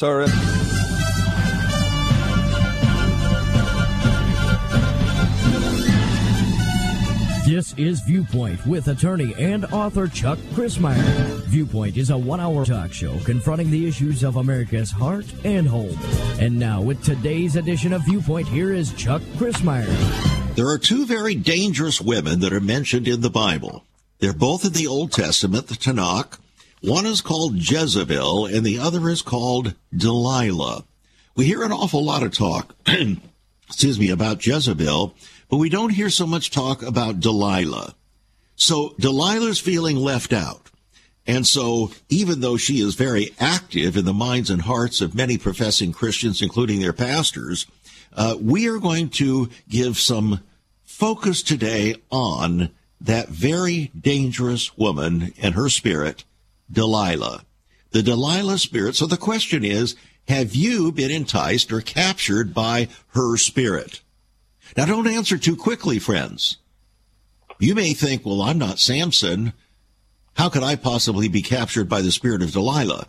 Sorry. This is Viewpoint with attorney and author Chuck Crismier. Viewpoint is a one hour talk show confronting the issues of America's heart and home. And now, with today's edition of Viewpoint, here is Chuck Crismier. There are two very dangerous women that are mentioned in the Bible. They're both in the Old Testament, the Tanakh. One is called Jezebel, and the other is called Delilah. We hear an awful lot of talk, excuse me, about Jezebel but we don't hear so much talk about Delilah. So Delilah's feeling left out. And so, even though she is very active in the minds and hearts of many professing Christians, including their pastors, uh, we are going to give some focus today on that very dangerous woman and her spirit, Delilah. The Delilah spirit. So the question is, have you been enticed or captured by her spirit? Now, don't answer too quickly, friends. You may think, well, I'm not Samson. How could I possibly be captured by the spirit of Delilah?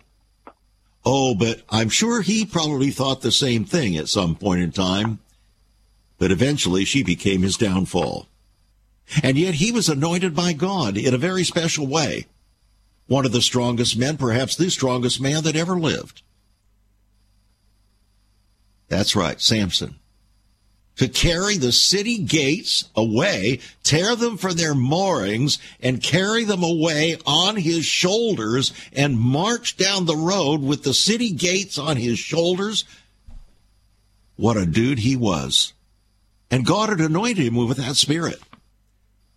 Oh, but I'm sure he probably thought the same thing at some point in time. But eventually she became his downfall. And yet he was anointed by God in a very special way. One of the strongest men, perhaps the strongest man that ever lived. That's right, Samson to carry the city gates away, tear them from their moorings, and carry them away on his shoulders and march down the road with the city gates on his shoulders. What a dude he was. And God had anointed him with that spirit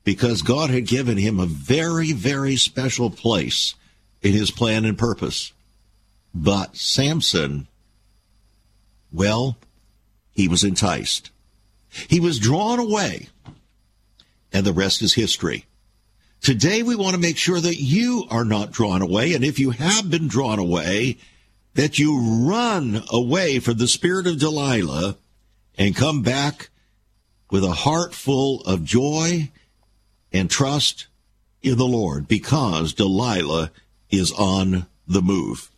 because God had given him a very, very special place in his plan and purpose. But Samson, well, he was enticed. He was drawn away, and the rest is history. Today, we want to make sure that you are not drawn away, and if you have been drawn away, that you run away from the spirit of Delilah and come back with a heart full of joy and trust in the Lord because Delilah is on the move.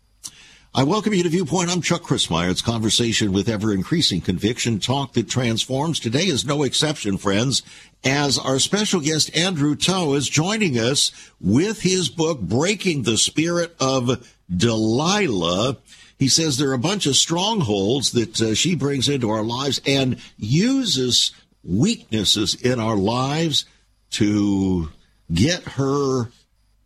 I welcome you to Viewpoint. I'm Chuck Crismier. It's conversation with ever increasing conviction, talk that transforms. Today is no exception, friends, as our special guest Andrew Towe is joining us with his book, Breaking the Spirit of Delilah. He says there are a bunch of strongholds that uh, she brings into our lives and uses weaknesses in our lives to get her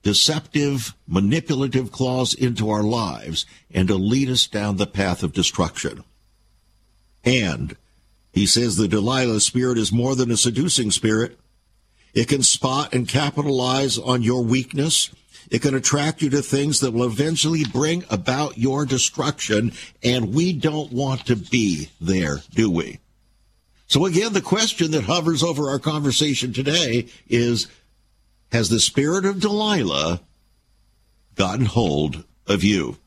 deceptive, manipulative claws into our lives and to lead us down the path of destruction. And he says the Delilah spirit is more than a seducing spirit. It can spot and capitalize on your weakness. It can attract you to things that will eventually bring about your destruction. And we don't want to be there, do we? So again, the question that hovers over our conversation today is, has the spirit of Delilah gotten hold of you?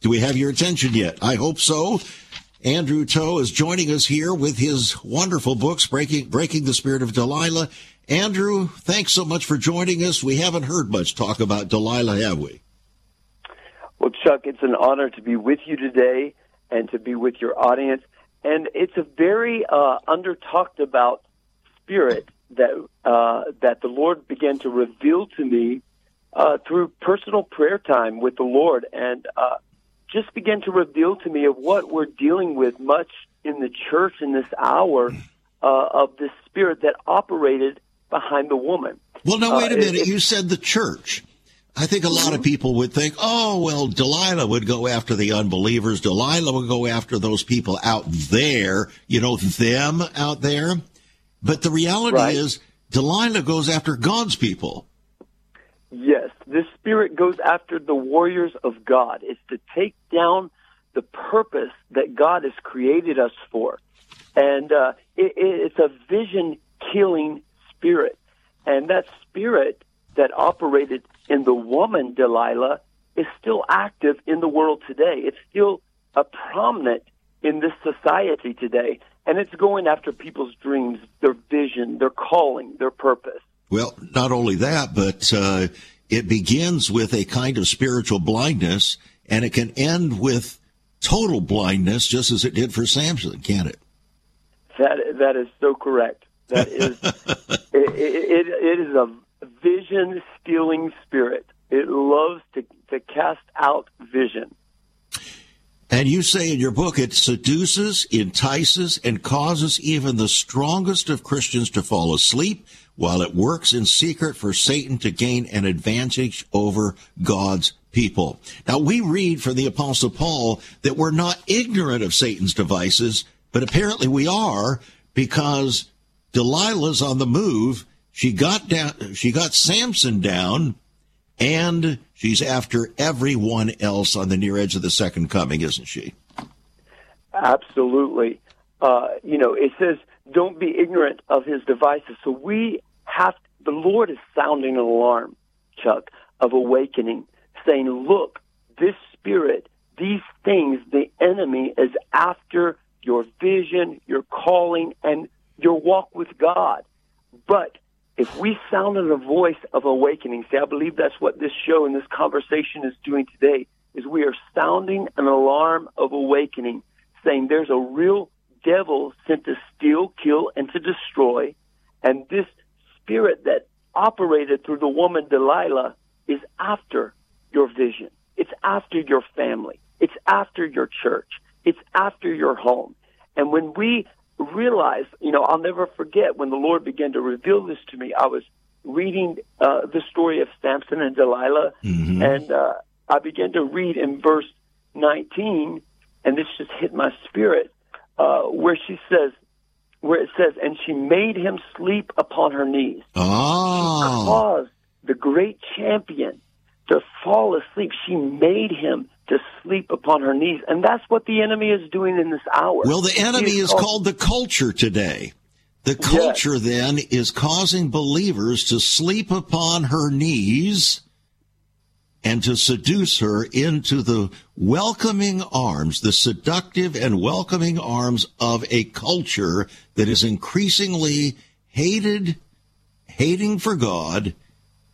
Do we have your attention yet? I hope so. Andrew Towe is joining us here with his wonderful books, Breaking, Breaking the Spirit of Delilah. Andrew, thanks so much for joining us. We haven't heard much talk about Delilah, have we? Well, Chuck, it's an honor to be with you today and to be with your audience. And it's a very uh, under talked about spirit that uh, that the Lord began to reveal to me uh, through personal prayer time with the Lord, and uh, just began to reveal to me of what we're dealing with much in the church in this hour uh, of this spirit that operated behind the woman. Well, now wait a uh, minute. It, you said the church. I think a lot of people would think, oh, well, Delilah would go after the unbelievers. Delilah would go after those people out there, you know, them out there. But the reality right. is, Delilah goes after God's people. Yes, this spirit goes after the warriors of God. It's to take down the purpose that God has created us for. And uh, it, it's a vision killing spirit. And that spirit that operated in the woman Delilah is still active in the world today. It's still a prominent in this society today. And it's going after people's dreams, their vision, their calling, their purpose. Well, not only that, but uh, it begins with a kind of spiritual blindness and it can end with total blindness, just as it did for Samson, can't it? That that is so correct. That is it, it, it is a vision stealing spirit. It loves to to cast out vision. And you say in your book it seduces, entices, and causes even the strongest of Christians to fall asleep while it works in secret for Satan to gain an advantage over God's people. Now we read from the apostle Paul that we're not ignorant of Satan's devices, but apparently we are because Delilah's on the move. She got down, she got Samson down and she's after everyone else on the near edge of the second coming, isn't she? Absolutely. Uh, you know, it says, don't be ignorant of his devices. So we have, the Lord is sounding an alarm, Chuck, of awakening, saying, look, this spirit, these things, the enemy is after your vision, your calling, and your walk with God. But if we sounded a voice of awakening, see, I believe that's what this show and this conversation is doing today, is we are sounding an alarm of awakening, saying there's a real devil sent to steal, kill, and to destroy, and this spirit that operated through the woman Delilah is after your vision. It's after your family. It's after your church. It's after your home. And when we realize, you know, I'll never forget when the Lord began to reveal this to me. I was reading uh, the story of Samson and Delilah, mm-hmm. and uh, I began to read in verse 19, and this just hit my spirit, uh, where she says, where it says, and she made him sleep upon her knees. Oh. She caused the great champion to fall asleep. She made him to sleep upon her knees. And that's what the enemy is doing in this hour. Well, the enemy is called, called the culture today. The culture yes. then is causing believers to sleep upon her knees and to seduce her into the welcoming arms, the seductive and welcoming arms of a culture that is increasingly hated, hating for God,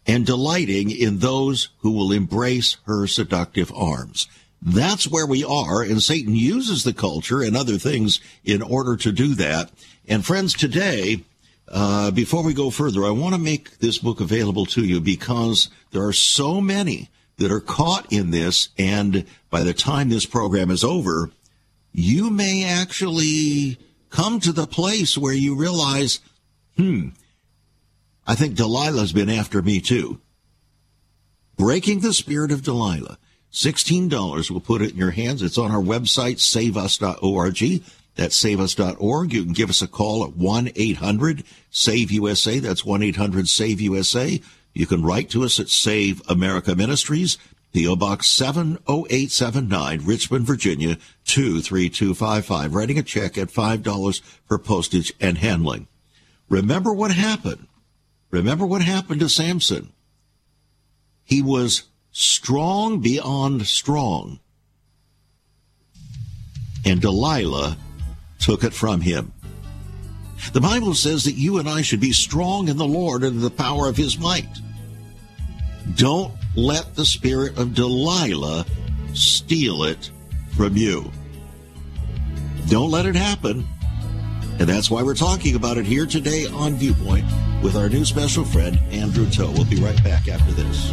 and delighting in those who will embrace her seductive arms. That's where we are, and Satan uses the culture and other things in order to do that. And friends, today, uh, before we go further, I want to make this book available to you because there are so many that are caught in this, and by the time this program is over, you may actually come to the place where you realize, hmm, I think Delilah's been after me too. Breaking the Spirit of Delilah. $16. We'll put it in your hands. It's on our website, saveus.org. That's saveus.org. You can give us a call at 1-800-SAVE-USA. That's 1-800-SAVE-USA. You can write to us at Save America Ministries, P.O. Box 70879, Richmond, Virginia 23255. Writing a check at $5 for postage and handling. Remember what happened Remember what happened to Samson? He was strong beyond strong. And Delilah took it from him. The Bible says that you and I should be strong in the Lord and the power of his might. Don't let the spirit of Delilah steal it from you. Don't let it happen. And that's why we're talking about it here today on Viewpoint with our new special friend, Andrew Towe. We'll be right back after this.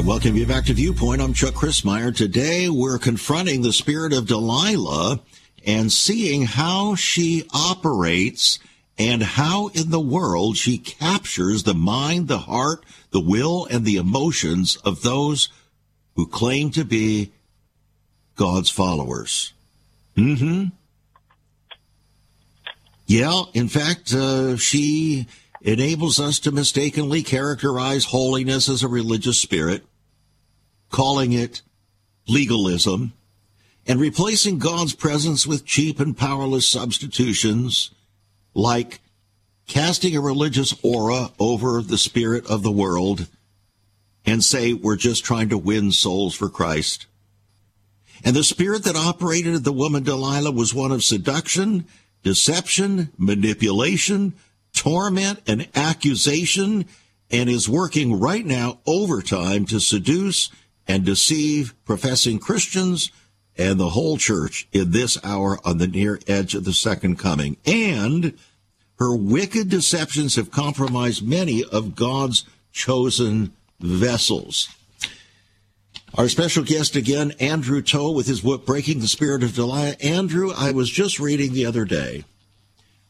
I welcome you back to Viewpoint. I'm Chuck Crismier. Today we're confronting the spirit of Delilah and seeing how she operates and how in the world she captures the mind, the heart, the will, and the emotions of those who claim to be God's followers. Mm-hmm. Yeah, in fact, uh, she enables us to mistakenly characterize holiness as a religious spirit, calling it legalism, and replacing God's presence with cheap and powerless substitutions like casting a religious aura over the spirit of the world and say we're just trying to win souls for Christ. And the spirit that operated the woman Delilah was one of seduction, deception, manipulation, torment, and accusation, and is working right now overtime to seduce and deceive professing Christians and the whole church in this hour on the near edge of the second coming. And her wicked deceptions have compromised many of God's chosen vessels. Our special guest again, Andrew Towe, with his book Breaking the Spirit of Delilah. Andrew, I was just reading the other day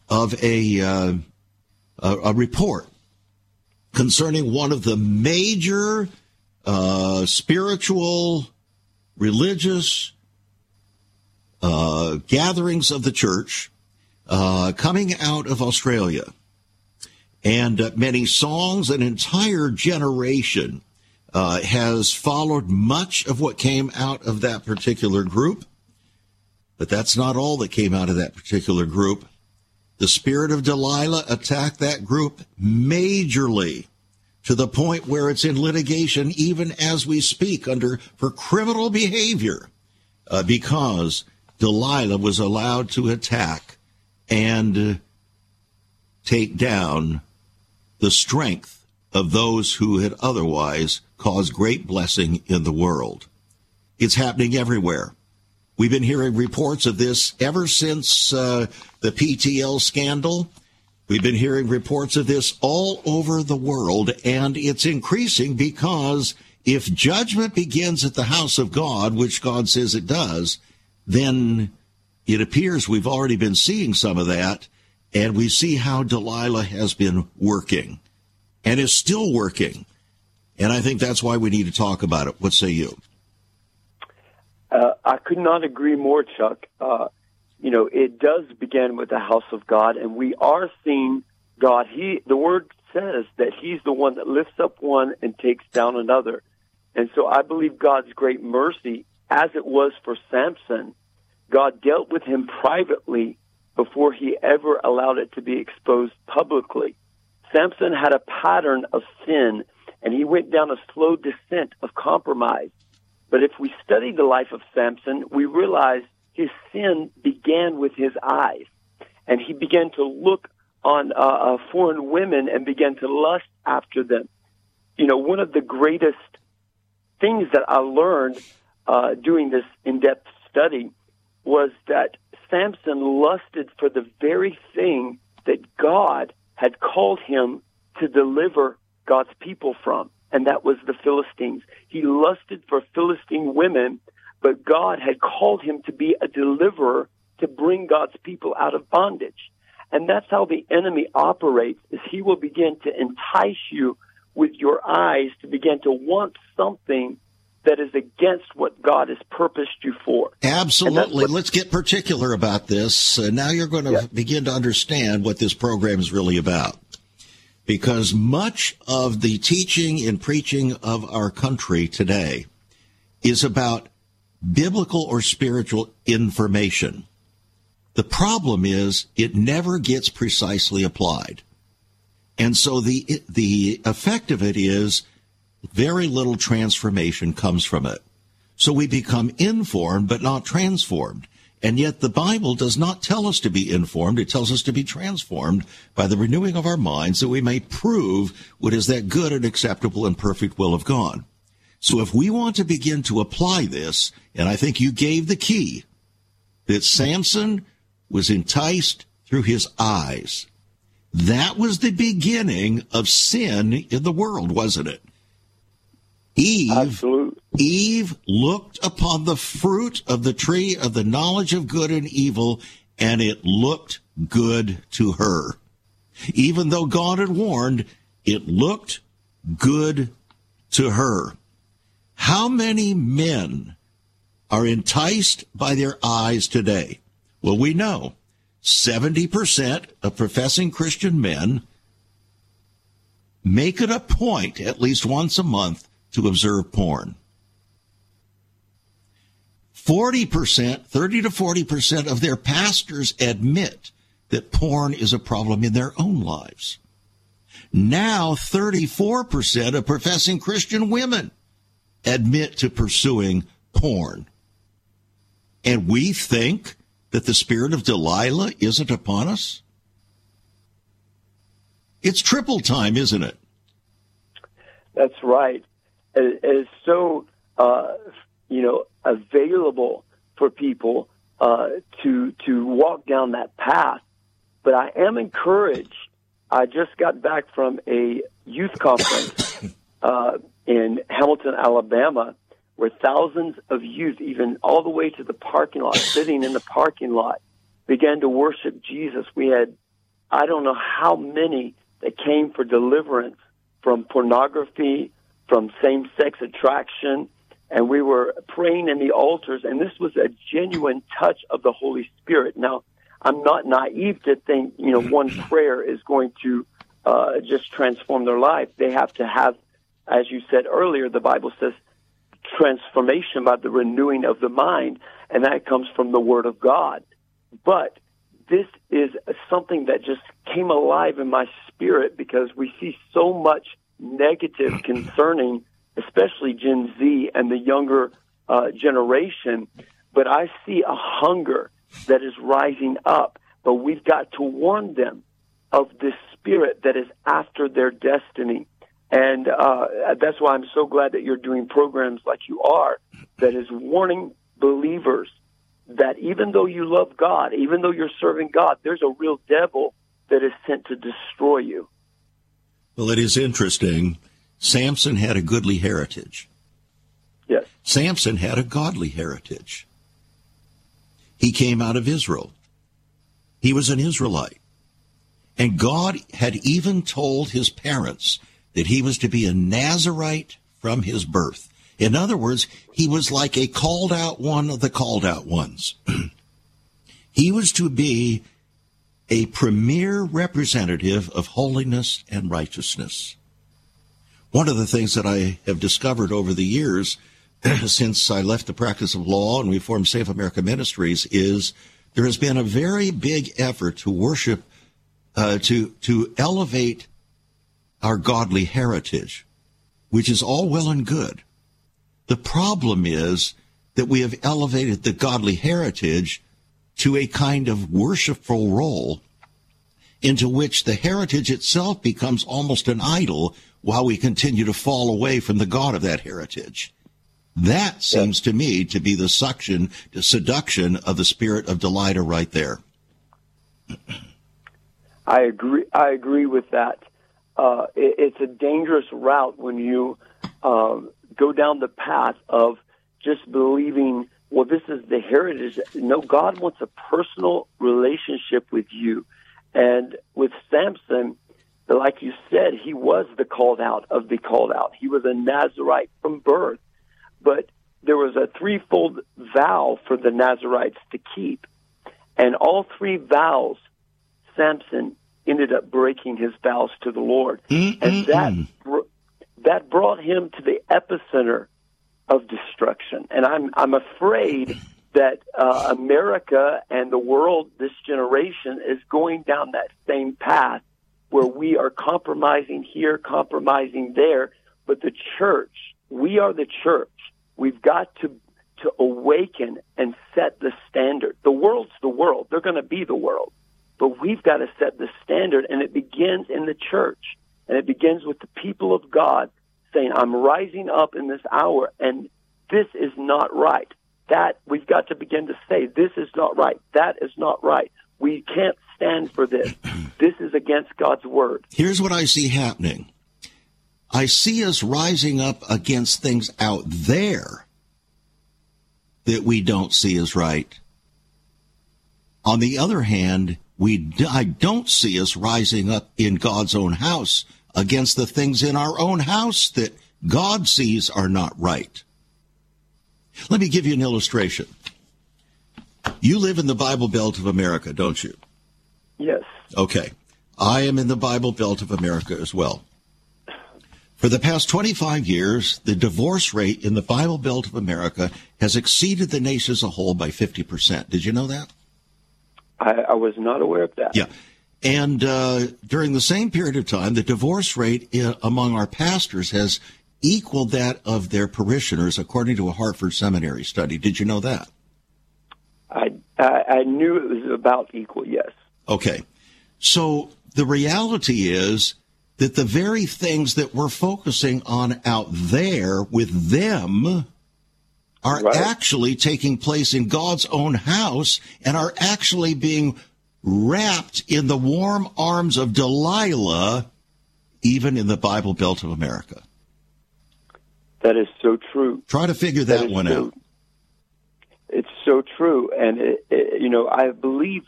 of a uh, a, a, report concerning one of the major uh, spiritual, religious uh, gatherings of the church uh, coming out of Australia. And uh, many songs, an entire generation uh, has followed much of what came out of that particular group. But that's not all that came out of that particular group. The spirit of Delilah attacked that group majorly to the point where it's in litigation even as we speak under for criminal behavior uh, because Delilah was allowed to attack and take down the strength of those who had otherwise caused great blessing in the world. It's happening everywhere. We've been hearing reports of this ever since uh, the PTL scandal. We've been hearing reports of this all over the world, and it's increasing because if judgment begins at the house of God, which God says it does, then it appears we've already been seeing some of that, and we see how Delilah has been working and is still working. And I think that's why we need to talk about it. What say you? Uh, I could not agree more, Chuck. Uh, you know, it does begin with the house of God, and we are seeing God. He, the word says that He's the one that lifts up one and takes down another. And so I believe God's great mercy, as it was for Samson, God dealt with him privately before he ever allowed it to be exposed publicly. Samson had a pattern of sin and he went down a slow descent of compromise. But if we study the life of Samson, we realize his sin began with his eyes and he began to look on uh, uh, foreign women and began to lust after them. You know, one of the greatest things that I learned uh, doing this in-depth study was that Samson lusted for the very thing that God had called him to deliver God's people from, and that was the Philistines. He lusted for Philistine women, but God had called him to be a deliverer to bring God's people out of bondage. And that's how the enemy operates, is he will begin to entice you with your eyes to begin to want something that is against what God has purposed you for. Absolutely. What, Let's get particular about this. Uh, now you're going to yeah. begin to understand what this program is really about. Because much of the teaching and preaching of our country today is about biblical or spiritual information. The problem is it never gets precisely applied. And so the the effect of it is very little transformation comes from it. So we become informed but not transformed. And yet the Bible does not tell us to be informed. It tells us to be transformed by the renewing of our minds that we may prove what is that good and acceptable and perfect will of God. So if we want to begin to apply this, and I think you gave the key, that Samson was enticed through his eyes. That was the beginning of sin in the world, wasn't it? Eve, Absolutely. Eve looked upon the fruit of the tree of the knowledge of good and evil, and it looked good to her. Even though God had warned, it looked good to her. How many men are enticed by their eyes today? Well, we know 70% of professing Christian men make it a point at least once a month to observe porn. 40%, 30 to 40% of their pastors admit that porn is a problem in their own lives. Now 34% of professing Christian women admit to pursuing porn. And we think that the spirit of Delilah isn't upon us? It's triple time, isn't it? That's right. It is so, uh, you know, available for people uh, to to walk down that path. But I am encouraged. I just got back from a youth conference uh, in Hamilton, Alabama, where thousands of youth, even all the way to the parking lot, sitting in the parking lot, began to worship Jesus. We had, I don't know how many that came for deliverance from pornography, from same sex attraction, and we were praying in the altars, and this was a genuine touch of the Holy Spirit. Now, I'm not naive to think, you know, one prayer is going to uh, just transform their life. They have to have, as you said earlier, the Bible says transformation by the renewing of the mind, and that comes from the Word of God. But this is something that just came alive in my spirit because we see so much negative concerning, especially Gen Z and the younger uh, generation. But I see a hunger that is rising up. But we've got to warn them of this spirit that is after their destiny. And uh, that's why I'm so glad that you're doing programs like you are that is warning believers that even though you love God, even though you're serving God, there's a real devil that is sent to destroy you. Well, it is interesting. Samson had a goodly heritage. Yes. Samson had a godly heritage. He came out of Israel. He was an Israelite. And God had even told his parents that he was to be a Nazarite from his birth. In other words, he was like a called out one of the called out ones. he was to be a premier representative of holiness and righteousness. One of the things that I have discovered over the years since I left the practice of law and we formed Save America Ministries is there has been a very big effort to worship, uh, to, to elevate our godly heritage, which is all well and good. The problem is that we have elevated the godly heritage to a kind of worshipful role into which the heritage itself becomes almost an idol while we continue to fall away from the God of that heritage. That seems to me to be the suction, the seduction of the spirit of Delilah right there. I agree. I agree with that. Uh, it, it's a dangerous route when you um, go down the path of just believing, well, this is the heritage. No, God wants a personal relationship with you. And with Samson, like you said, he was the called out of the called out. He was a Nazarite from birth. But there was a threefold vow for the Nazarites to keep. And all three vows, Samson ended up breaking his vows to the Lord. Mm-mm-mm. And that that brought him to the epicenter of destruction. And I'm I'm afraid that uh, America and the world, this generation, is going down that same path where we are compromising here, compromising there. But the church, we are the church. We've got to to awaken and set the standard. The world's the world; they're going to be the world, but we've got to set the standard, and it begins in the church. And it begins with the people of God saying, I'm rising up in this hour and this is not right. That we've got to begin to say, this is not right. That is not right. We can't stand for this. This is against God's word. Here's what I see happening. I see us rising up against things out there that we don't see as right. On the other hand, we I don't see us rising up in God's own house against the things in our own house that God sees are not right. Let me give you an illustration. You live in the Bible Belt of America, don't you? Yes. Okay. I am in the Bible Belt of America as well. For the past 25 years, the divorce rate in the Bible Belt of America has exceeded the nation as a whole by 50%. Did you know that? I, I was not aware of that. Yeah. And uh, during the same period of time, the divorce rate among our pastors has equaled that of their parishioners, according to a Hartford Seminary study. Did you know that? I, I, I knew it was about equal, yes. Okay. So the reality is that the very things that we're focusing on out there with them are Right. actually taking place in God's own house and are actually being wrapped in the warm arms of Delilah, even in the Bible Belt of America. That is so true. Try to figure that one so- out. It's so true, and it, it, you know I believe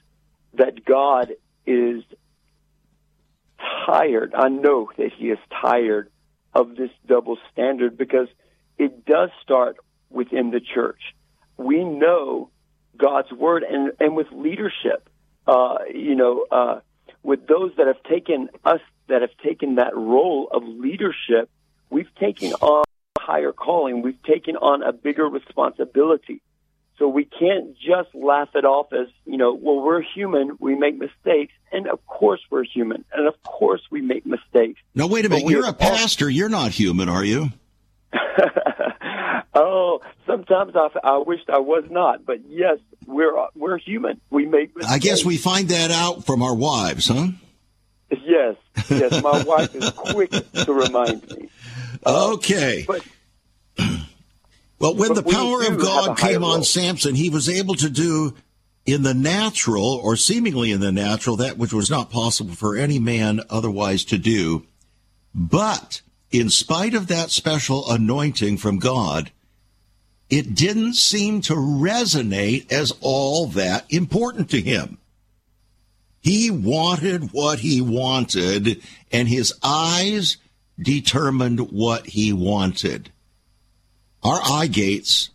that God is tired. I know that He is tired of this double standard because it does start within the church. We know God's word, and and with leadership, uh, you know, uh, with those that have taken us that have taken that role of leadership, we've taken on a higher calling. We've taken on a bigger responsibility. So we can't just laugh it off as, you know, well, we're human, we make mistakes, and of course we're human, and of course we make mistakes. No, wait a minute. You're a all- pastor. You're not human, are you? oh, sometimes I, I wished I was not, but yes, we're we're human. We make mistakes. I guess we find that out from our wives, huh? Yes, yes. My wife is quick to remind me. Okay. But Well, when the power of God came on role. Samson, he was able to do in the natural, or seemingly in the natural, that which was not possible for any man otherwise to do. But in spite of that special anointing from God, it didn't seem to resonate as all that important to him. He wanted what he wanted, and his eyes determined what he wanted. Our eye gates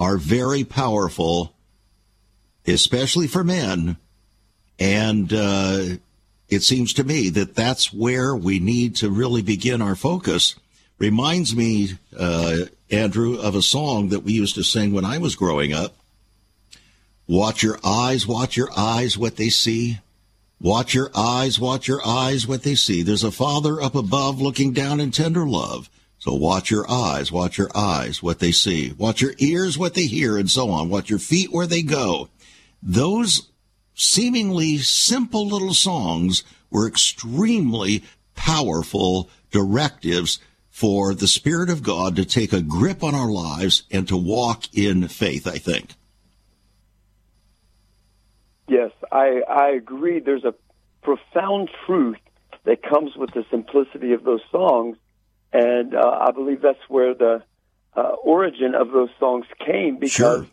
are very powerful, especially for men. And uh, it seems to me that that's where we need to really begin our focus. Reminds me, uh, Andrew, of a song that we used to sing when I was growing up. Watch your eyes, watch your eyes, what they see. Watch your eyes, watch your eyes, what they see. There's a father up above looking down in tender love. So watch your eyes, watch your eyes, what they see. Watch your ears, what they hear, and so on. Watch your feet, where they go. Those seemingly simple little songs were extremely powerful directives for the Spirit of God to take a grip on our lives and to walk in faith, I think. Yes, I, I agree. There's a profound truth that comes with the simplicity of those songs, and uh, I believe that's where the uh, origin of those songs came because Sure.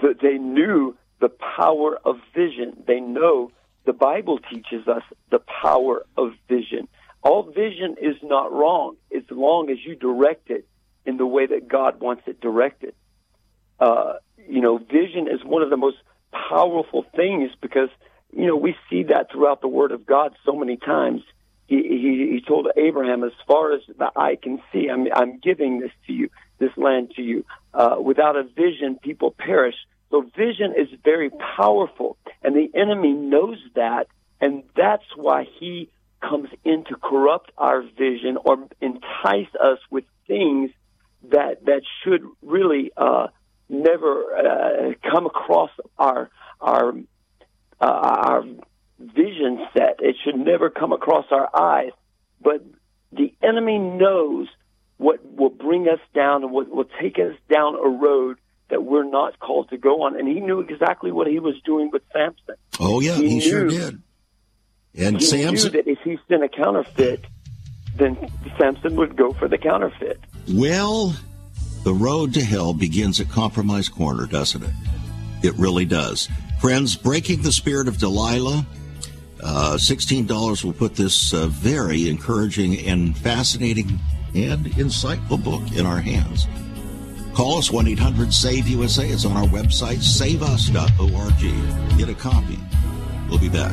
th- they knew the power of vision. They know the Bible teaches us the power of vision. All vision is not wrong as long as you direct it in the way that God wants it directed uh, you know, vision is one of the most powerful things because, you know, we see that throughout the Word of God so many times. He, he, he told Abraham, as far as the eye can see, I'm, I'm giving this to you, this land to you. Uh, without a vision, people perish. So vision is very powerful, and the enemy knows that, and that's why he comes in to corrupt our vision or entice us with things that that should really uh, never uh, come across our our uh, our vision set. It should never come across our eyes. But the enemy knows what will bring us down and what will take us down a road that we're not called to go on. And he knew exactly what he was doing with Samson. Oh, yeah, He he, sure did. And He Samson, knew that if he sent a counterfeit, then Samson would go for the counterfeit. Well, the road to hell begins at Compromise Corner, doesn't it? It really does. Friends, Breaking the Spirit of Delilah, uh, $16 will put this uh, very encouraging and fascinating and insightful book in our hands. Call us 1 800 SAVE USA. It's on our website, saveus.org. Get a copy. We'll be back.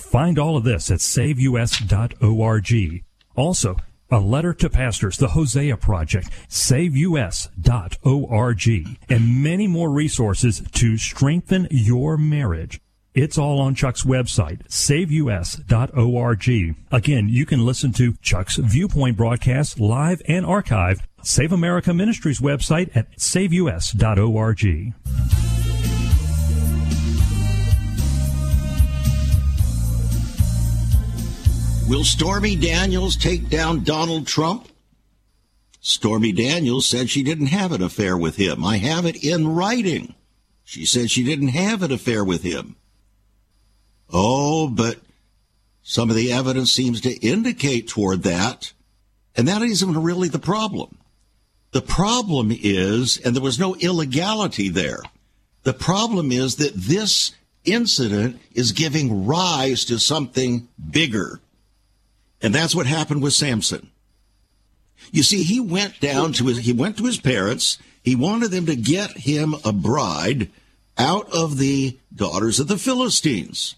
Find all of this at SaveUS.org. Also, a letter to pastors, the Hosea Project, SaveUS.org, and many more resources to strengthen your marriage. It's all on Chuck's website, saveus.org. Again, you can listen to Chuck's Viewpoint broadcast live and archived. Save America Ministries website at saveus.org. Will Stormy Daniels take down Donald Trump? Stormy Daniels said she didn't have an affair with him. I have it in writing. She said she didn't have an affair with him. Oh, but some of the evidence seems to indicate toward that. And that isn't really the problem. The problem is, and there was no illegality there. The problem is that this incident is giving rise to something bigger. And that's what happened with Samson. You see, he went down to his, he went to his parents. He wanted them to get him a bride out of the daughters of the Philistines.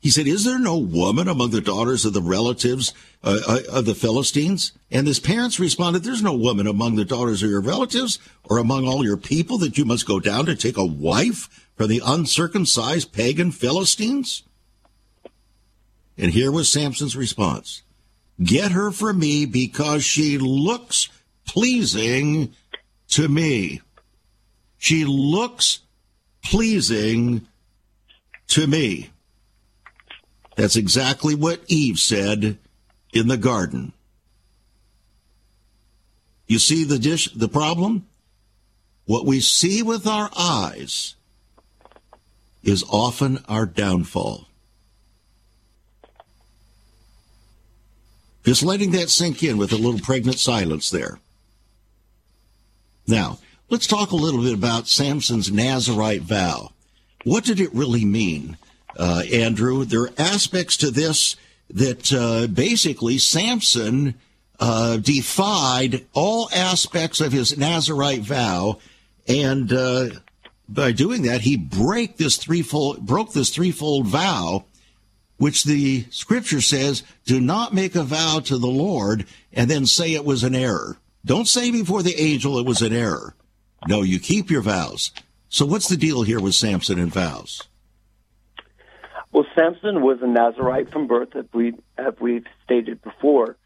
He said, Is there no woman among the daughters of the relatives uh, uh, of the Philistines? And his parents responded, There's no woman among the daughters of your relatives or among all your people that you must go down to take a wife from the uncircumcised pagan Philistines? And here was Samson's response Get her for me because she looks pleasing to me. She looks pleasing to me. That's exactly what Eve said in the garden. You see the dish, the problem? What we see with our eyes is often our downfall. Just letting that sink in with a little pregnant silence there. Now, let's talk a little bit about Samson's Nazarite vow. What did it really mean? uh, Andrew. There are aspects to this that uh, basically Samson uh, defied all aspects of his Nazarite vow, and uh, by doing that, he break this threefold broke this threefold vow, which the Scripture says: "Do not make a vow to the Lord and then say it was an error. Don't say before the angel it was an error. No, you keep your vows." So, what's the deal here with Samson and vows? Well, Samson was a Nazarite from birth, as we have we've stated before,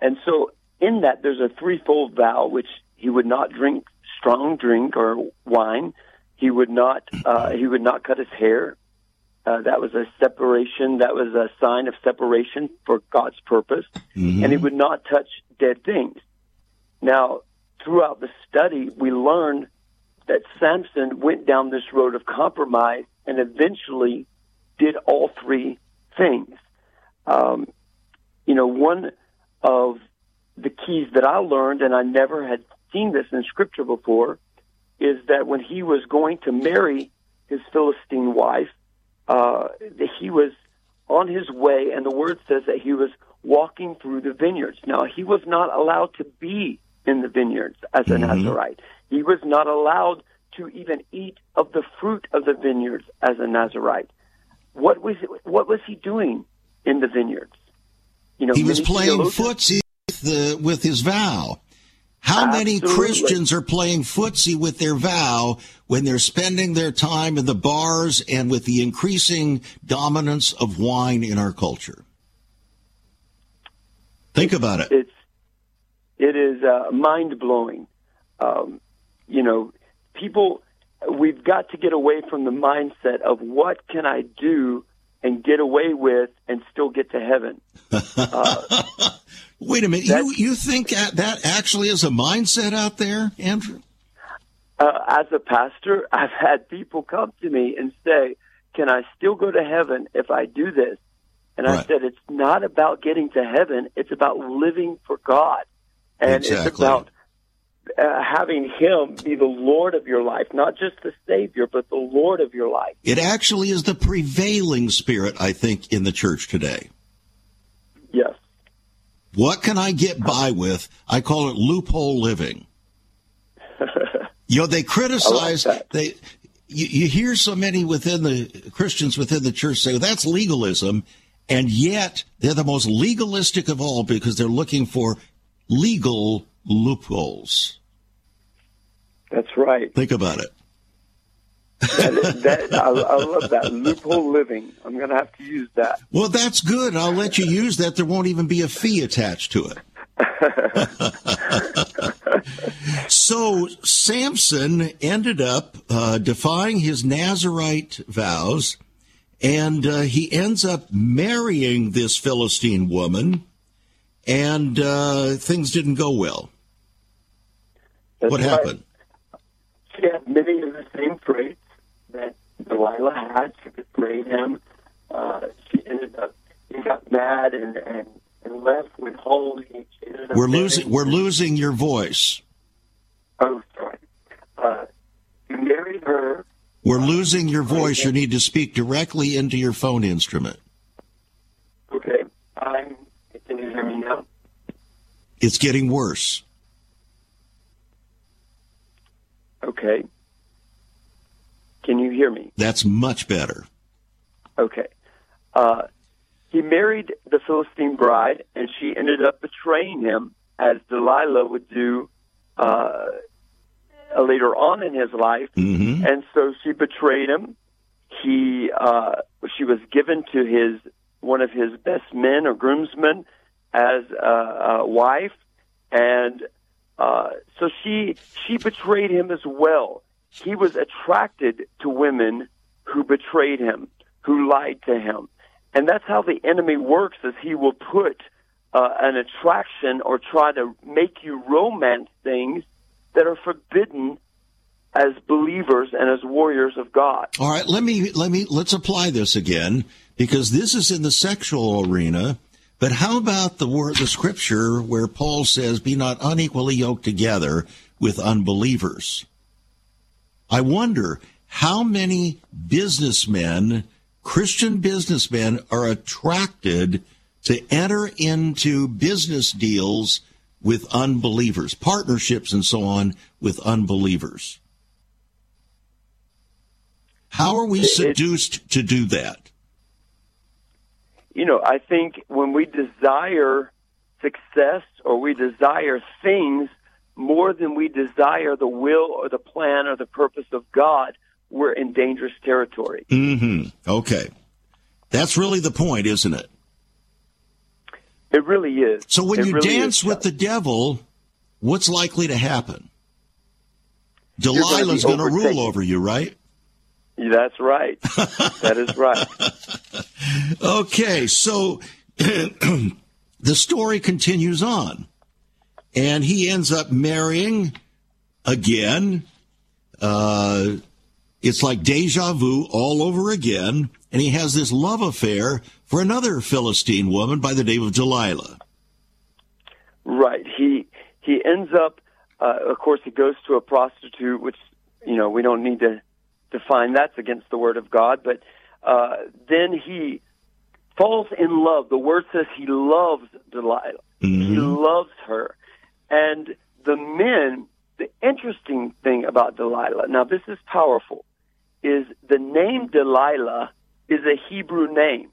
and so in that there's a threefold vow, which he would not drink strong drink or wine. He would not uh, he would not cut his hair. Uh, that was a separation. That was a sign of separation for God's purpose, mm-hmm. and he would not touch dead things. Now, throughout the study, we learned that Samson went down this road of compromise and eventually did all three things. Um, you know, one of the keys that I learned, and I never had seen this in Scripture before, is that when he was going to marry his Philistine wife, uh, he was on his way, and the word says that he was walking through the vineyards. Now, he was not allowed to be in the vineyards as a mm-hmm. Nazarite. He was not allowed to even eat of the fruit of the vineyards as a Nazarite what was what was he doing in the vineyards? You know, he was playing footsie with, the, with his vow. How Absolutely. many Christians are playing footsie with their vow when they're spending their time in the bars and with the increasing dominance of wine in our culture? Think about it. It's it is uh, mind blowing. Um, you know, people we've got to get away from the mindset of what can I do and get away with and still get to heaven. Uh, Wait a minute. You you think that actually is a mindset out there, Andrew? Uh, as a pastor, I've had people come to me and say, can I still go to heaven if I do this? And I said, it's not about getting to heaven. It's about living for God. And it's Exactly. about uh, having Him be the Lord of your life, not just the Savior, but the Lord of your life. It actually is the prevailing spirit, I think, in the church today. Yes. What can I get by with? I call it loophole living. You know, they criticize like they. You, you hear so many within the Christians within the church say well, that's legalism, and yet they're the most legalistic of all because they're looking for legal loopholes. That's right. Think about it. That, that I, I love that loophole living. I'm going to have to use that. Well, that's good. I'll let you use that. There won't even be a fee attached to it. so Samson ended up uh, defying his Nazarite vows, and uh, he ends up marrying this Philistine woman, and uh, things didn't go well. That's what right. happened? Many of the same traits that Delilah had. She betrayed him. Uh, she ended up. He got mad and and, and left with ended We're losing. We're losing your voice. Oh, sorry. Uh, he married her. We're losing your voice. You need to speak directly into your phone instrument. Okay, I'm. Can you hear me now? It's getting worse. Okay. Can you hear me? That's much better. Okay. Uh, he married the Philistine bride, and she ended up betraying him, as Delilah would do uh, later on in his life. hmm And so she betrayed him. He, uh, she was given to his one of his best men or groomsmen as a, a wife, and uh, so she she betrayed him as well. He was attracted to women who betrayed him, who lied to him, and that's how the enemy works. Is he will put uh, an attraction or try to make you romance things that are forbidden as believers and as warriors of God. All right, let me let me let's apply this again because this is in the sexual arena. But how about the word, the scripture where Paul says, "Be not unequally yoked together with unbelievers"? I wonder how many businessmen, Christian businessmen, are attracted to enter into business deals with unbelievers, partnerships, and so on with unbelievers. How are we seduced to do that? You know, I think when we desire success or we desire things more than we desire the will or the plan or the purpose of God, we're in dangerous territory. Mm-hmm. Okay. That's really the point, isn't it? It really is. So when It you really dance with the devil, what's likely to happen? Delilah's going to rule over you, right? That's right. that is right. Okay, so the story continues on. And he ends up marrying again. Uh, it's like deja vu all over again. And he has this love affair for another Philistine woman by the name of Delilah. Right. He he ends up. Uh, of course, he goes to a prostitute, which you know we don't need to define. That's against the word of God. But uh, then he falls in love. The word says he loves Delilah. He loves her, and the men. The interesting thing about Delilah. Now, this is powerful. Is the name Delilah is a Hebrew name.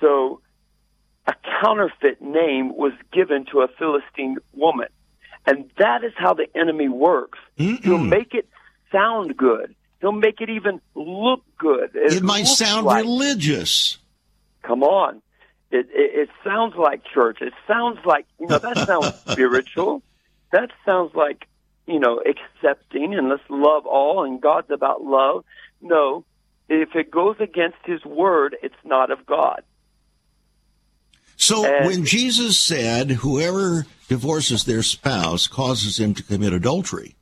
So a counterfeit name was given to a Philistine woman. And that is how the enemy works. He'll make it sound good. He'll make it even look good. It might sound like- religious. Come on. It, it, it sounds like church. It sounds like, you know, that sounds spiritual. That sounds like, you know, accepting and let's love all and God's about love. No, if it goes against his word, it's not of God. So And- when Jesus said, whoever divorces their spouse causes him to commit adultery,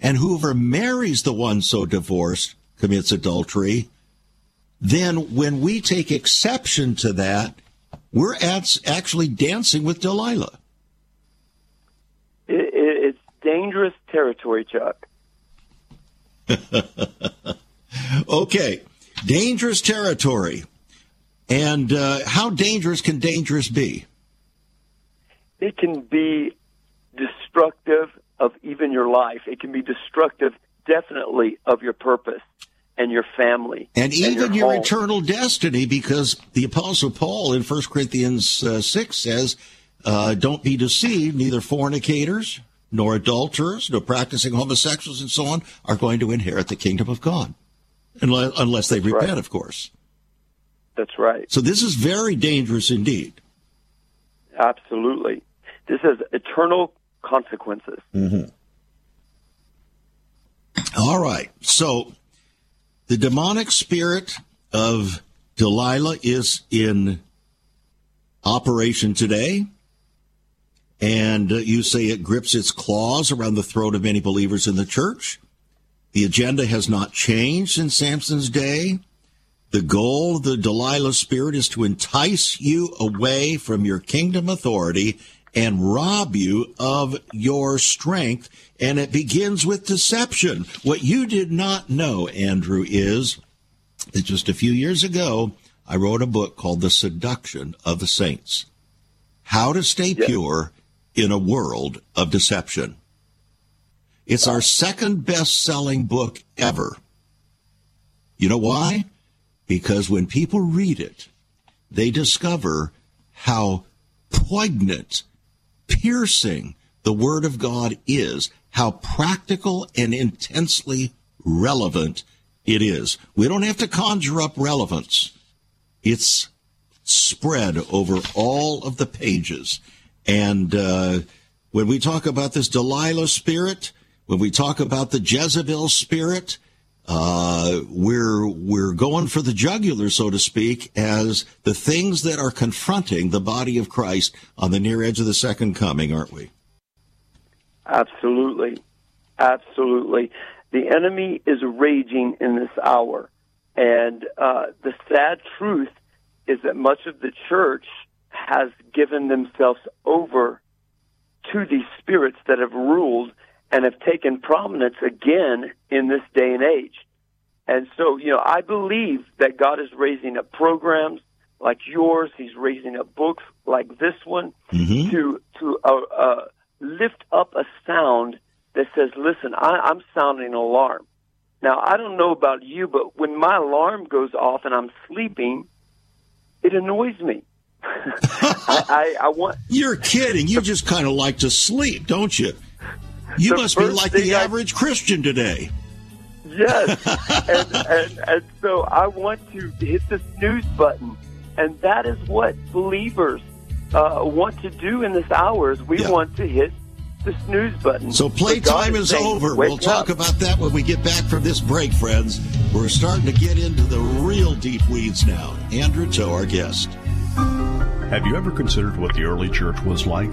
and whoever marries the one so divorced commits adultery, then when we take exception to that, we're at, actually dancing with Delilah. It, it, it's dangerous territory, Chuck. okay, dangerous territory. And uh, how dangerous can dangerous be? It can be destructive of even your life. It can be destructive, definitely, of your purpose and your family. And, and even your, your eternal destiny, because the Apostle Paul in 1 Corinthians uh, 6 says, uh, Don't be deceived, neither fornicators, nor adulterers, nor practicing homosexuals, and so on, are going to inherit the kingdom of God. Unless, unless they That's repent, right. of course. That's right. So this is very dangerous indeed. Absolutely. This has eternal consequences. Mm-hmm. All right. So the demonic spirit of Delilah is in operation today. And you say it grips its claws around the throat of many believers in the church. The agenda has not changed in Samson's day. The goal of the Delilah spirit is to entice you away from your kingdom authority and rob you of your strength. And it begins with deception. What you did not know, Andrew, is that just a few years ago, I wrote a book called The Seduction of the Saints How to Stay yeah. Pure in a World of Deception. It's our second best selling book ever. You know why? Because when people read it, they discover how poignant piercing the Word of God is, how practical and intensely relevant it is. We don't have to conjure up relevance. It's spread over all of the pages. And uh, when we talk about this Delilah spirit, when we talk about the Jezebel spirit, uh, we're we're going for the jugular, so to speak, as the things that are confronting the body of Christ on the near edge of the second coming, aren't we? Absolutely, absolutely. The enemy is raging in this hour, and uh, the sad truth is that much of the church has given themselves over to these spirits that have ruled and have taken prominence again in this day and age. And so, you know, I believe that God is raising up programs like yours. He's raising up books like this one mm-hmm. to to uh, uh, lift up a sound that says, "Listen, I, I'm sounding an alarm." Now, I don't know about you, but when my alarm goes off and I'm sleeping, it annoys me. I, I, I want. You're kidding. You just kind of like to sleep, don't you? You must be like the average I, Christian today. Yes. and, and, and so I want to hit the snooze button. And that is what believers uh, want to do in this hour is we yeah. want to hit the snooze button. So playtime is, is over. We'll talk up. about that when we get back from this break, friends. We're starting to get into the real deep weeds now. Andrew Towe, our guest. Have you ever considered what the early church was like?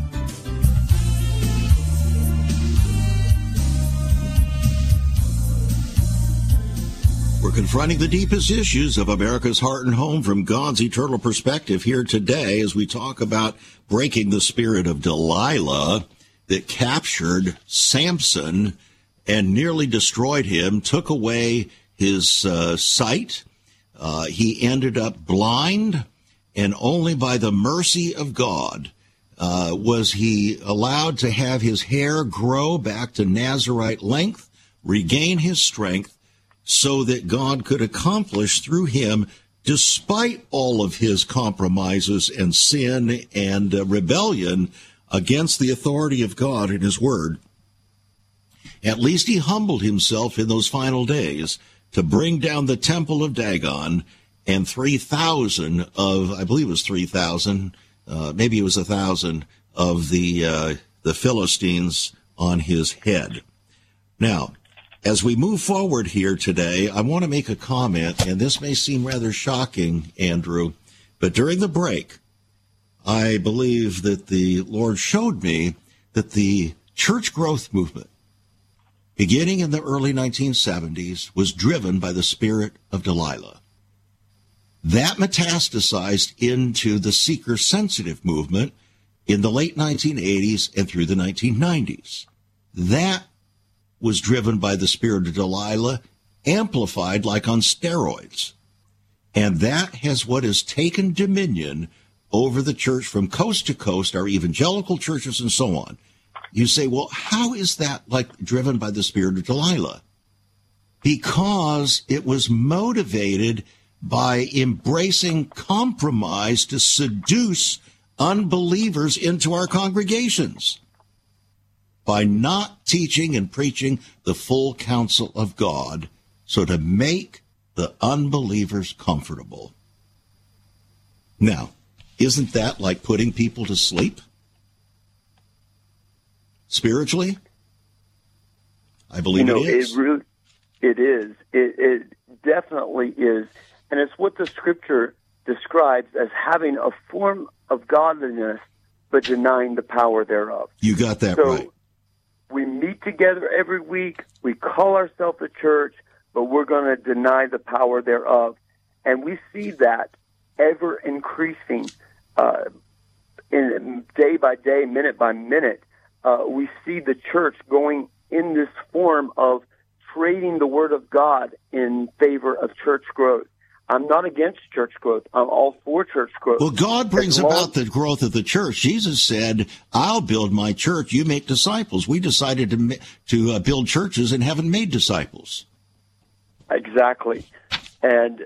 We're confronting the deepest issues of America's heart and home from God's eternal perspective here today as we talk about breaking the spirit of Delilah that captured Samson and nearly destroyed him, took away his uh, sight. Uh, he ended up blind and only by the mercy of God uh, was he allowed to have his hair grow back to Nazarite length, regain his strength, so that God could accomplish through him, despite all of his compromises and sin and uh, rebellion against the authority of God and his word. At least he humbled himself in those final days to bring down the temple of Dagon and 3,000 of, I believe it was 3,000, uh, maybe it was a thousand of the, uh, the Philistines on his head. Now, as we move forward here today, I want to make a comment, and this may seem rather shocking, Andrew, but during the break, I believe that the Lord showed me that the church growth movement, beginning in the early 1970s, was driven by the spirit of Delilah. That metastasized into the seeker sensitive movement in the late 1980s and through the 1990s. That was driven by the spirit of Delilah, amplified like on steroids. And that has what has taken dominion over the church from coast to coast, our evangelical churches and so on. You say, well, how is that like driven by the spirit of Delilah? Because it was motivated by embracing compromise to seduce unbelievers into our congregations by not teaching and preaching the full counsel of God, so to make the unbelievers comfortable. Now, isn't that like putting people to sleep? Spiritually? I believe you know, it is. It, really, it is. It, it definitely is. And it's what the scripture describes as having a form of godliness but denying the power thereof. You got that so right. We meet together every week. We call ourselves a church, but we're going to deny the power thereof. And we see that ever increasing uh, in day by day, minute by minute. Uh, we see the church going in this form of trading the word of God in favor of church growth. I'm not against church growth. I'm all for church growth. Well, God brings about the growth of the church. Jesus said, "I'll build my church. You make disciples." We decided to to uh, build churches and haven't made disciples. Exactly, and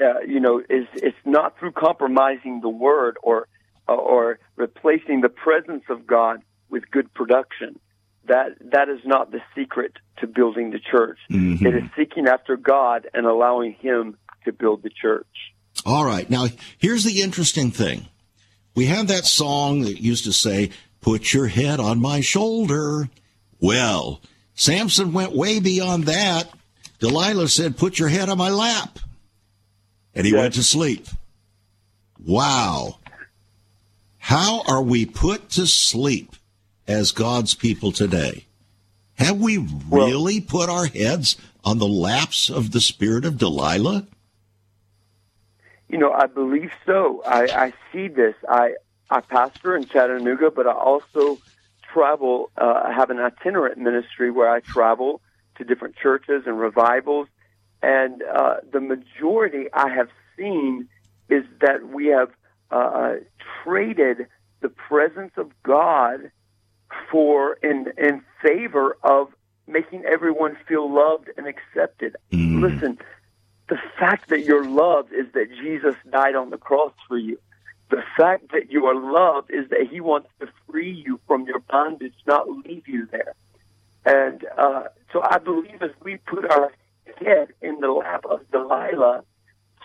uh, you know, it's, it's not through compromising the word or uh, or replacing the presence of God with good production. That that is not the secret to building the church. Mm-hmm. It is seeking after God and allowing Him to build the church. All right. Now, here's the interesting thing. We have that song that used to say, Put your head on my shoulder. Well, Samson went way beyond that. Delilah said, Put your head on my lap. And he yes. went to sleep. Wow. How are we put to sleep as God's people today? Have we really well, put our heads on the laps of the spirit of Delilah? You know, I believe so. I, I see this. I I pastor in Chattanooga, but I also travel. Uh, I have an itinerant ministry where I travel to different churches and revivals, and uh, the majority I have seen is that we have uh, traded the presence of God for in in favor of making everyone feel loved and accepted. Mm. Listen, the fact that you're loved is that Jesus died on the cross for you. The fact that you are loved is that He wants to free you from your bondage, not leave you there. And uh, so I believe as we put our head in the lap of Delilah,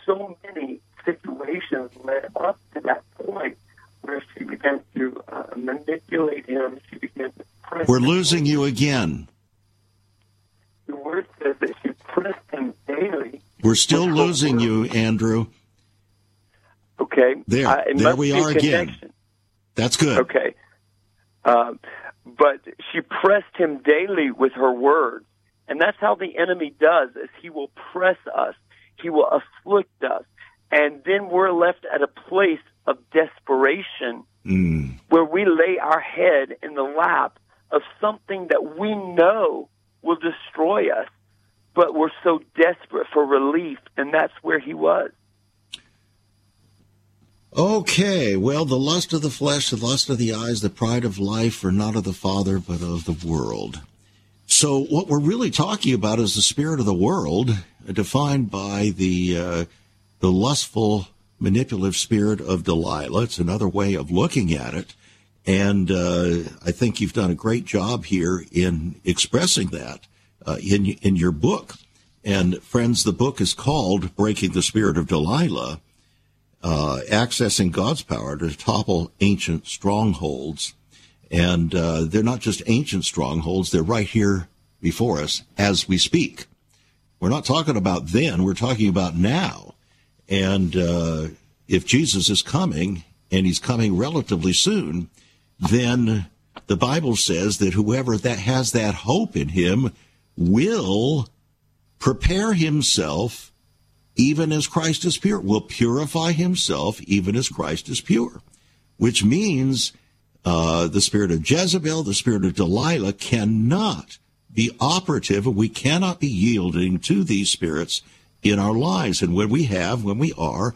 so many situations led up to that point where she began to uh, manipulate him. She began to press. We're losing you again. The word says that she pressed him daily we're still losing you, Andrew. Okay. There, uh, there we are again. That's good. Okay. Um, but she pressed him daily with her words. And that's how the enemy does, is he will press us. He will afflict us. And then we're left at a place of desperation mm. where we lay our head in the lap of something that we know will destroy us but we're so desperate for relief, and that's where he was. Okay, well, the lust of the flesh, the lust of the eyes, the pride of life are not of the Father, but of the world. So, what we're really talking about is the spirit of the world, defined by the uh, the lustful, manipulative spirit of Delilah. It's another way of looking at it, and uh, I think you've done a great job here in expressing that uh, in in your book. And friends, the book is called "Breaking the Spirit of Delilah." Uh, accessing God's power to topple ancient strongholds. And uh, they're not just ancient strongholds, they're right here before us as we speak. We're not talking about then, we're talking about now. And uh, if Jesus is coming, and he's coming relatively soon, then the Bible says that whoever that has that hope in him will prepare himself even as Christ is pure, will purify himself even as Christ is pure, which means uh, the spirit of Jezebel, the spirit of Delilah cannot be operative. We cannot be yielding to these spirits in our lives. And when we have, when we are,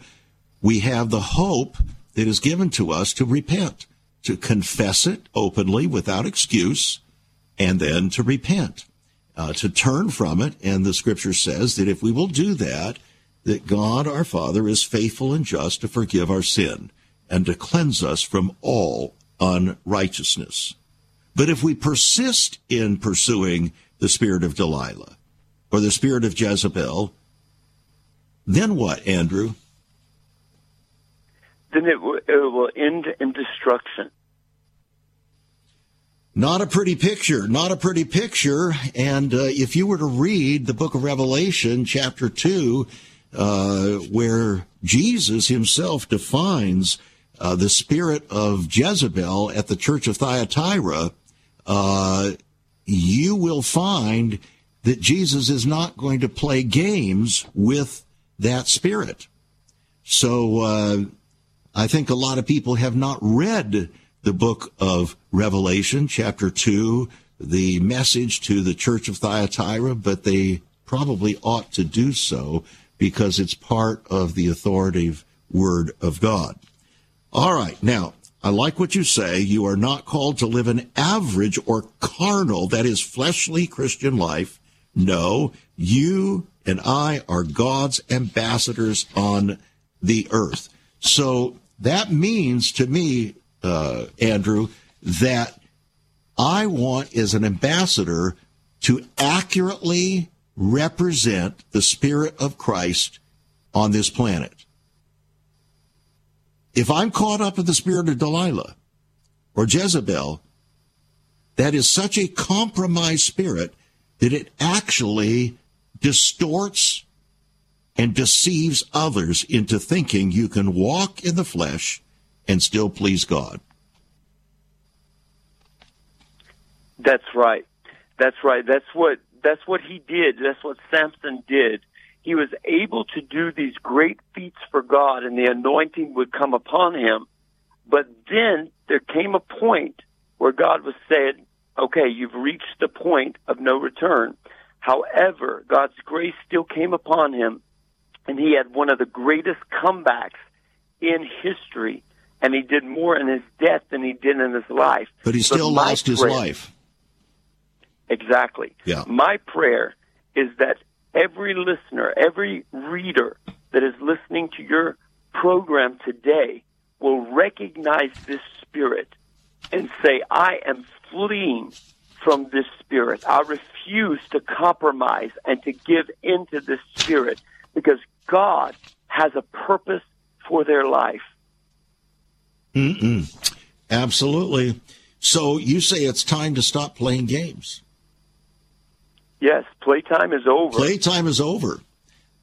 we have the hope that is given to us to repent, to confess it openly without excuse, and then to repent, uh, to turn from it. And the scripture says that if we will do that, that God our Father is faithful and just to forgive our sin and to cleanse us from all unrighteousness. But if we persist in pursuing the spirit of Delilah or the spirit of Jezebel, then what, Andrew? Then it, w- it will end in destruction. Not a pretty picture, not a pretty picture. And uh, if you were to read the book of Revelation, chapter 2, uh, where Jesus himself defines uh, the spirit of Jezebel at the church of Thyatira, uh, you will find that Jesus is not going to play games with that spirit. So uh, I think a lot of people have not read the book of Revelation, chapter 2, the message to the church of Thyatira, but they probably ought to do so because it's part of the authoritative word of God. All right. Now, I like what you say. You are not called to live an average or carnal, that is fleshly Christian life. No, you and I are God's ambassadors on the earth. So that means to me, uh, Andrew, that I want as an ambassador to accurately represent the Spirit of Christ on this planet. If I'm caught up in the spirit of Delilah or Jezebel, that is such a compromised spirit that it actually distorts and deceives others into thinking you can walk in the flesh and still please God. That's right. That's right. That's what that's what he did. That's what Samson did. He was able to do these great feats for God and the anointing would come upon him. But then there came a point where God was saying, okay, you've reached the point of no return. However, God's grace still came upon him and he had one of the greatest comebacks in history and he did more in his death than he did in his life. But he still but lost his life. Exactly. Yeah. My prayer is that every listener, every reader that is listening to your program today will recognize this spirit and say, I am fleeing from this spirit. I refuse to compromise and to give in to this spirit because God has a purpose for their life. Mm-mm. Absolutely. So you say it's time to stop playing games. Yes, playtime is over. Playtime is over.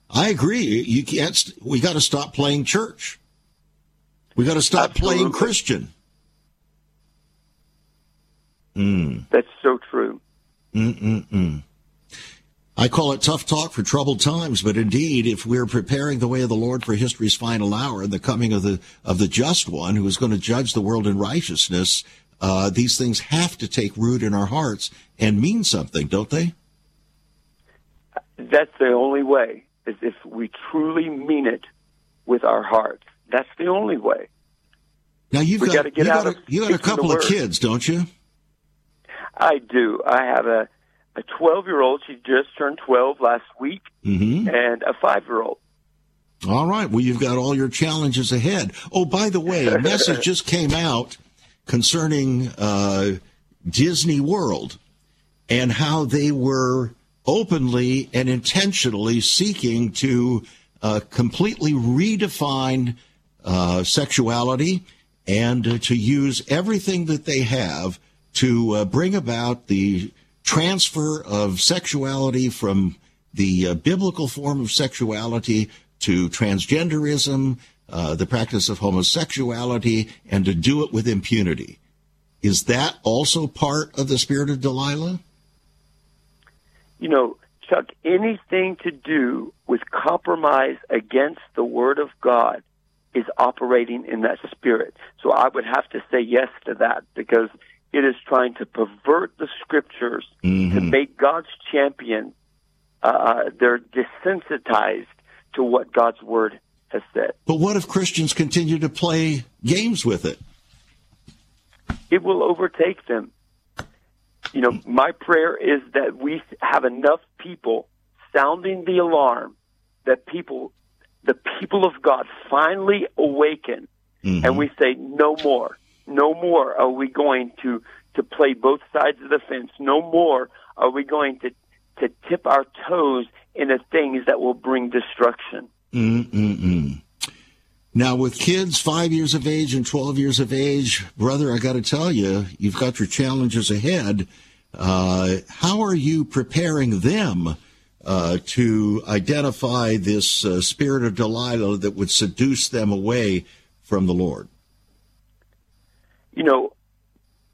I agree. You can't. St- we got to stop playing church. We got to stop Absolutely. playing Christian. Mm. That's so true. Mm-mm-mm. I call it tough talk for troubled times, but indeed, if we're preparing the way of the Lord for history's final hour and the coming of the of the just one who is going to judge the world in righteousness, uh, these things have to take root in our hearts and mean something, don't they? That's the only way, is if we truly mean it with our hearts. That's the only way. Now you've We got gotta get you out got, of a, you got a couple of kids, don't you? I do. I have a a 12 year old. She just turned 12 last week, Mm-hmm. and a five year old. All right. Well, you've got all your challenges ahead. Oh, by the way, a message just came out concerning uh, Disney World and how they were openly and intentionally seeking to uh, completely redefine uh, sexuality and uh, to use everything that they have to uh, bring about the transfer of sexuality from the uh, biblical form of sexuality to transgenderism, uh, the practice of homosexuality, and to do it with impunity. Is that also part of the spirit of Delilah? You know, Chuck, anything to do with compromise against the Word of God is operating in that spirit. So I would have to say yes to that because it is trying to pervert the scriptures to mm-hmm. make God's champion. Uh, uh, they're desensitized to what God's Word has said. But what if Christians continue to play games with it? it will overtake them. You know, my prayer is that we have enough people sounding the alarm that people, the people of God finally awaken and mm-hmm. we say, no more, no more are we going to, to play both sides of the fence. No more are we going to, to tip our toes into things that will bring destruction. Mm-mm-mm. Now, with kids five years of age and 12 years of age, brother, I got to tell you, you've got your challenges ahead. Uh, how are you preparing them uh, to identify this uh, spirit of Delilah that would seduce them away from the Lord? You know,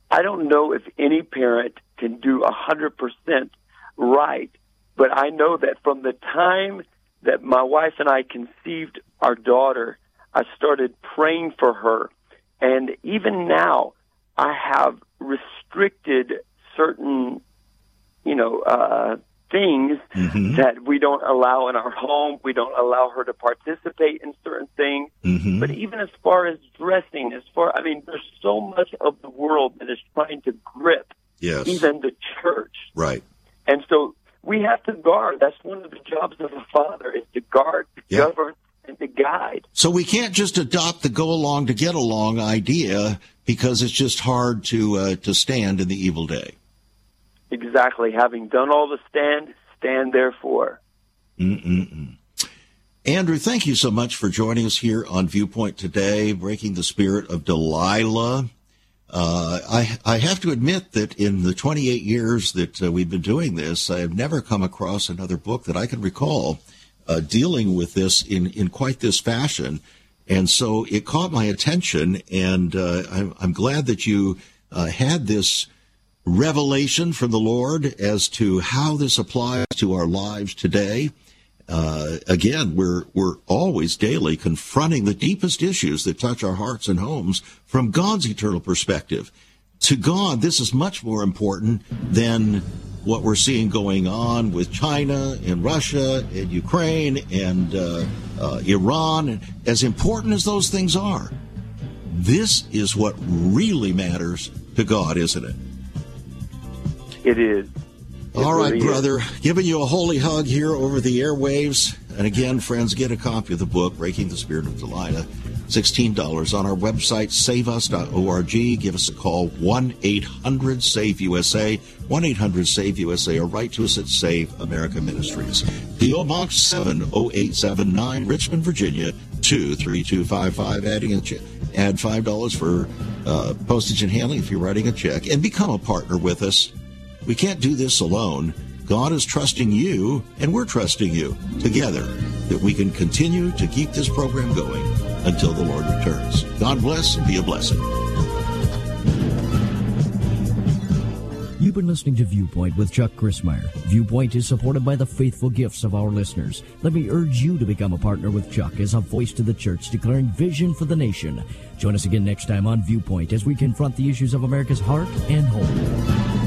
I don't know if any parent can do a hundred percent right, but I know that from the time that my wife and I conceived our daughter, I started praying for her, and even now, I have restricted certain, you know, uh, things that we don't allow in our home. We don't allow her to participate in certain things. Mm-hmm. But even as far as dressing, as far I mean, there's so much of the world that is trying to grip Yes. even the church, Right. and so we have to guard. That's one of the jobs of a father is to guard, to Yeah. govern, and to guide. So we can't just adopt the go along to get along idea because it's just hard to uh, to stand in the evil day. Exactly. Having done all the stand, stand therefore. Mm-mm-mm. Andrew, thank you so much for joining us here on Viewpoint today, breaking the spirit of Delilah. Uh, I, I have to admit that in the 28 years that uh, we've been doing this, I have never come across another book that I can recall uh, dealing with this in, in quite this fashion. And so it caught my attention, and uh, I'm, I'm glad that you uh, had this revelation from the Lord as to how this applies to our lives today. Uh, again, we're we're always daily confronting the deepest issues that touch our hearts and homes from God's eternal perspective. To God, this is much more important than what we're seeing going on with China and Russia and Ukraine and uh, uh, Iran. As important as those things are, this is what really matters to God, isn't it? It is. It All right, really is. brother. Giving you a holy hug here over the airwaves. And again, friends, get a copy of the book, Breaking the Spirit of Delilah. $16 on our website, saveus.org. Give us a call, 1 800 SAVE USA, 1 800 SAVE USA, or write to us at Save America Ministries. P.O. Box 70879, Richmond, Virginia, 23255. Adding a che- add $5 for uh, postage and handling if you're writing a check, and become a partner with us. We can't do this alone. God is trusting you, and we're trusting you together that we can continue to keep this program going until the Lord returns. God bless and be a blessing. You've been listening to Viewpoint with Chuck Crismier. Viewpoint is supported by the faithful gifts of our listeners. Let me urge you to become a partner with Chuck as a voice to the church declaring vision for the nation. Join us again next time on Viewpoint as we confront the issues of America's heart and home.